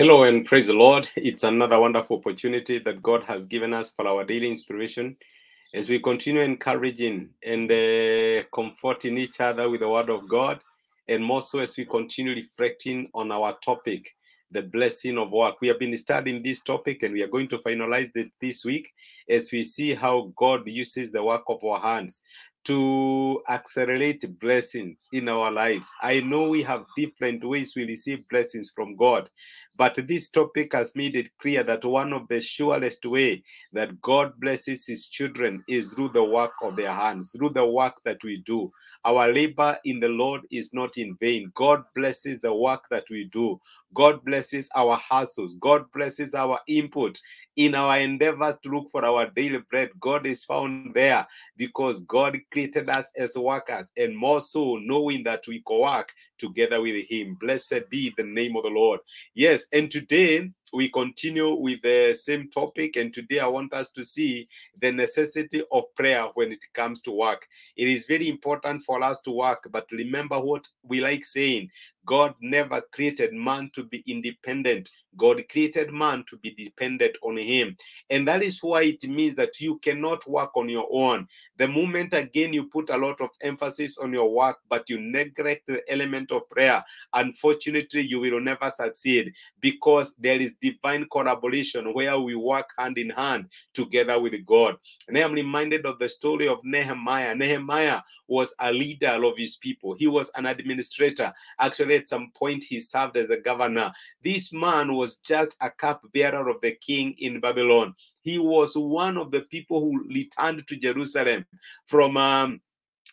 Hello and praise the Lord. It's another wonderful opportunity that God has given us for our daily inspiration as we continue encouraging and uh, comforting each other with the word of God, and more so as we continue reflecting on our topic, the blessing of work. We have been studying this topic and we are going to finalize it this week as we see how God uses the work of our hands to accelerate blessings in our lives. I know we have different ways we receive blessings from God, but this topic has made it clear that one of the surest way that God blesses his children is through the work of their hands, through the work that we do. Our labor in the Lord is not in vain. God blesses the work that we do. God blesses our hustles. God blesses our input in our endeavors to look for our daily bread, God is found there because God created us as workers, and more so knowing that we co work together with Him. Blessed be the name of the Lord. Yes, and today we continue with the same topic, and today I want us to see the necessity of prayer when it comes to work. It is very important for us to work, but remember what we like saying God never created man to be independent. God created man to be dependent on him. And that is why it means that you cannot work on your own. The moment again you put a lot of emphasis on your work, but you neglect the element of prayer, unfortunately, you will never succeed because there is divine collaboration where we work hand in hand together with God. And I am reminded of the story of Nehemiah. Nehemiah was a leader of his people, he was an administrator. Actually, at some point, he served as a governor. This man was just a cupbearer of the king in Babylon. He was one of the people who returned to Jerusalem from um,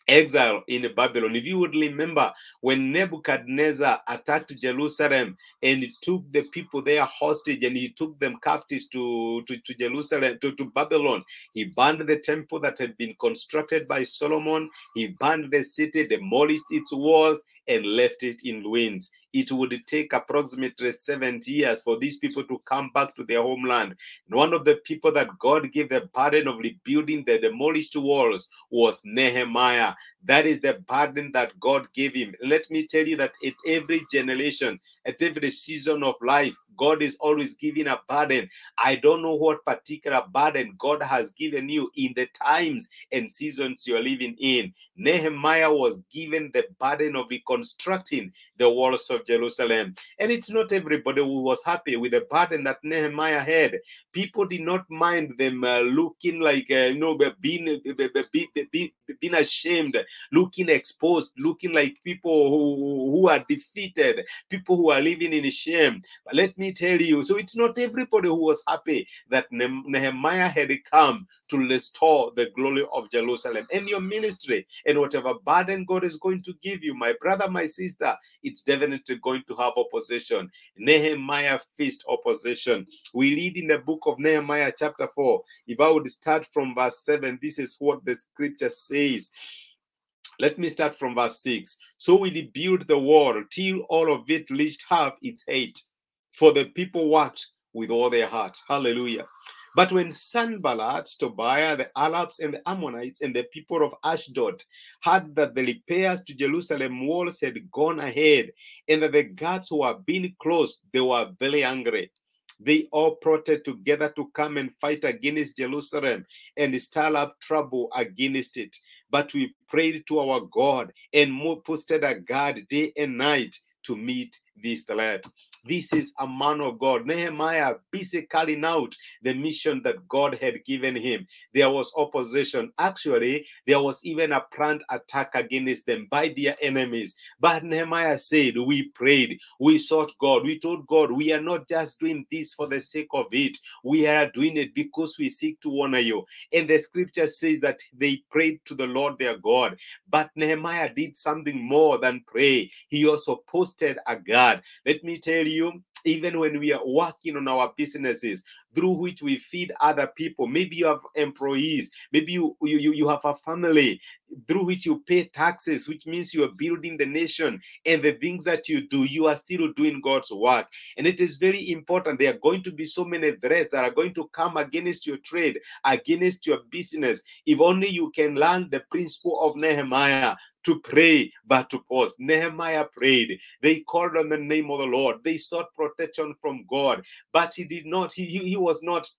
exile in Babylon. If you would remember when Nebuchadnezzar attacked Jerusalem and took the people there hostage and he took them captives to, to, to Jerusalem, to, to Babylon, he burned the temple that had been constructed by Solomon, he burned the city, demolished its walls, and left it in ruins. It would take approximately 70 years for these people to come back to their homeland. And one of the people that God gave the burden of rebuilding the demolished walls was Nehemiah. That is the burden that God gave him. Let me tell you that at every generation, at every season of life, God is always giving a burden. I don't know what particular burden God has given you in the times and seasons you're living in. Nehemiah was given the burden of reconstructing the walls of Jerusalem. And it's not everybody who was happy with the burden that Nehemiah had. People did not mind them uh, looking like, uh, you know, being, being, being, ashamed, looking exposed, looking like people who, who are defeated, people who are living in shame. But let me tell you, so it's not everybody who was happy that Nehemiah had come to restore the glory of Jerusalem and your ministry and whatever burden God is going to give you, my brother, my sister, it's definitely going to have opposition. Nehemiah faced opposition. We read in the book of Nehemiah, chapter 4. If I would start from verse 7, this is what the scripture says. Let me start from verse 6. So we rebuilt the wall till all of it reached half its height, for the people worked with all their heart. Hallelujah. But when Sanballat, Tobiah, the Arabs, and the Ammonites, and the people of Ashdod heard that the repairs to Jerusalem walls had gone ahead and that the gates were being closed, they were very angry. They all plotted together to come and fight against Jerusalem and stir up trouble against it. But we prayed to our God and posted a guard day and night to meet this threat. This is a man of God. Nehemiah busy carrying out the mission that God had given him. There was opposition. Actually, there was even a planned attack against them by their enemies. But Nehemiah said, We prayed, we sought God, we told God, we are not just doing this for the sake of it, we are doing it because we seek to honor you. And the scripture says that they prayed to the Lord their God. But Nehemiah did something more than pray, he also posted a guard. Let me tell you you, even when we are working on our businesses through which we feed other people, maybe you have employees, maybe you, you, you have a family through which you pay taxes, which means you are building the nation and the things that you do, you are still doing God's work. And it is very important. There are going to be so many threats that are going to come against your trade, against your business. If only you can learn the principle of Nehemiah to pray, but to pause. Nehemiah prayed. They called on the name of the Lord. They sought protection from God, but he did not, he, he, he was not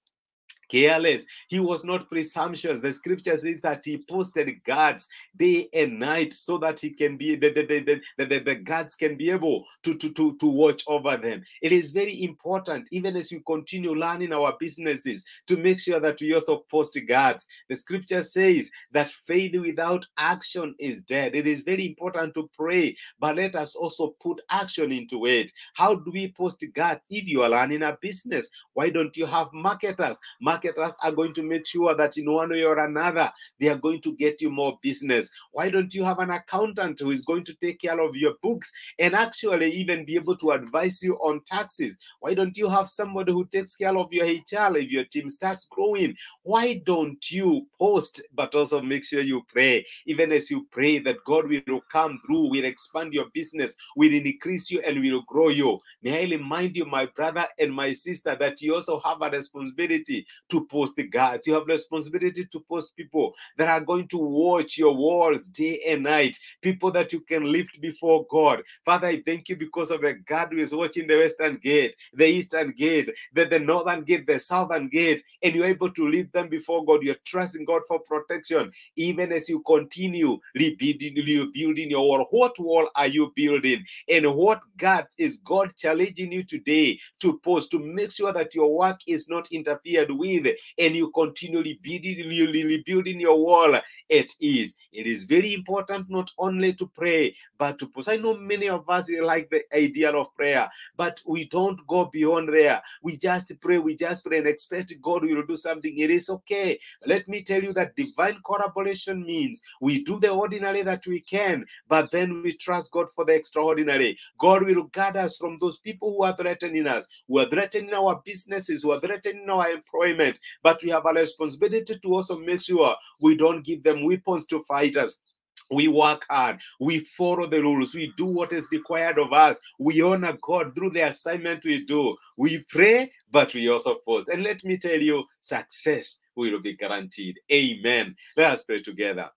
careless. He was not presumptuous. The scripture says that he posted guards day and night so that he can be the, the, the, the, the, the guards can be able to, to, to, to watch over them. It is very important, even as we continue learning our businesses, to make sure that we also post guards. The scripture says that faith without action is dead. It is very important to pray, but let us also put action into it. How do we post guards? If you are learning a business, why don't you have marketers? marketers are going to make sure that in one way or another, they are going to get you more business. Why don't you have an accountant who is going to take care of your books and actually even be able to advise you on taxes? Why don't you have somebody who takes care of your HR if your team starts growing? Why don't you post, but also make sure you pray? Even as you pray that God will come through, will expand your business, will increase you, and will grow you. May I remind you, my brother and my sister, that you also have a responsibility to post the guards. You have responsibility to post people that are going to watch your walls day and night, people that you can lift before God. Father, I thank you because of the God who is watching the western gate, the eastern gate, the, the northern gate, the southern gate, and you're able to lift them before God. You're trusting God for protection, even as you continue rebuilding, rebuilding your wall. What wall are you building? And what guards is God challenging you today to post to make sure that your work is not interfered with and you continually building, your wall at ease. It is very important not only to pray, but to post. I know many of us like the idea of prayer, but we don't go beyond there. We just pray, we just pray and expect God will do something. It is okay. Let me tell you that divine collaboration means we do the ordinary that we can, but then we trust God for the extraordinary. God will guard us from those people who are threatening us, who are threatening our businesses, who are threatening our employment. But we have a responsibility to also make sure we don't give them weapons to fight us. We work hard. We follow the rules. We do what is required of us. We honor God through the assignment we do. We pray, but we also post. And let me tell you, success will be guaranteed. Amen. Let us pray together.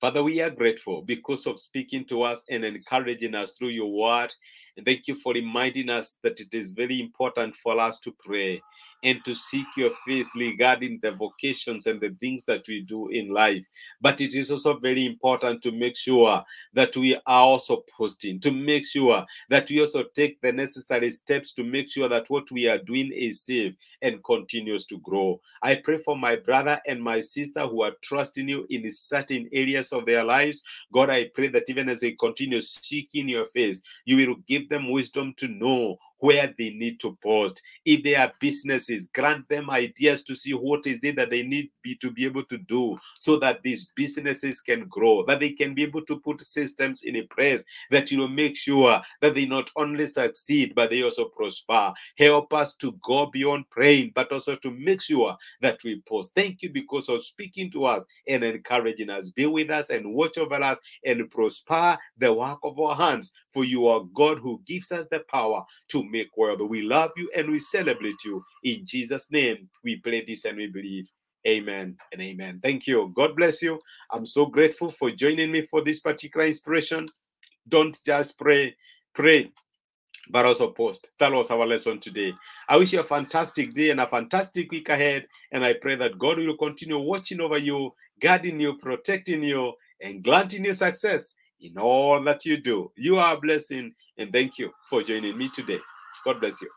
Father, we are grateful because of speaking to us and encouraging us through your word. And thank you for reminding us that it is very important for us to pray and to seek your face regarding the vocations and the things that we do in life. But it is also very important to make sure that we are also posting, to make sure that we also take the necessary steps to make sure that what we are doing is safe and continues to grow. I pray for my brother and my sister who are trusting you in certain areas of their lives. God, I pray that even as they continue seeking your face, you will give them wisdom to know where they need to post. If they are businesses, grant them ideas to see what is it that they need be, to be able to do so that these businesses can grow, that they can be able to put systems in place that you will make sure that they not only succeed, but they also prosper. Help us to go beyond praying, but also to make sure that we post. Thank you because of speaking to us and encouraging us. Be with us and watch over us and prosper the work of our hands. For you are God who gives us the power to make world. We love you and we celebrate you. In Jesus' name, we pray this and we believe. Amen and amen. Thank you. God bless you. I'm so grateful for joining me for this particular inspiration. Don't just pray, pray, but also post. That was our lesson today. I wish you a fantastic day and a fantastic week ahead. And I pray that God will continue watching over you, guarding you, protecting you, and granting you success in all that you do. You are a blessing. And thank you for joining me today. God bless you.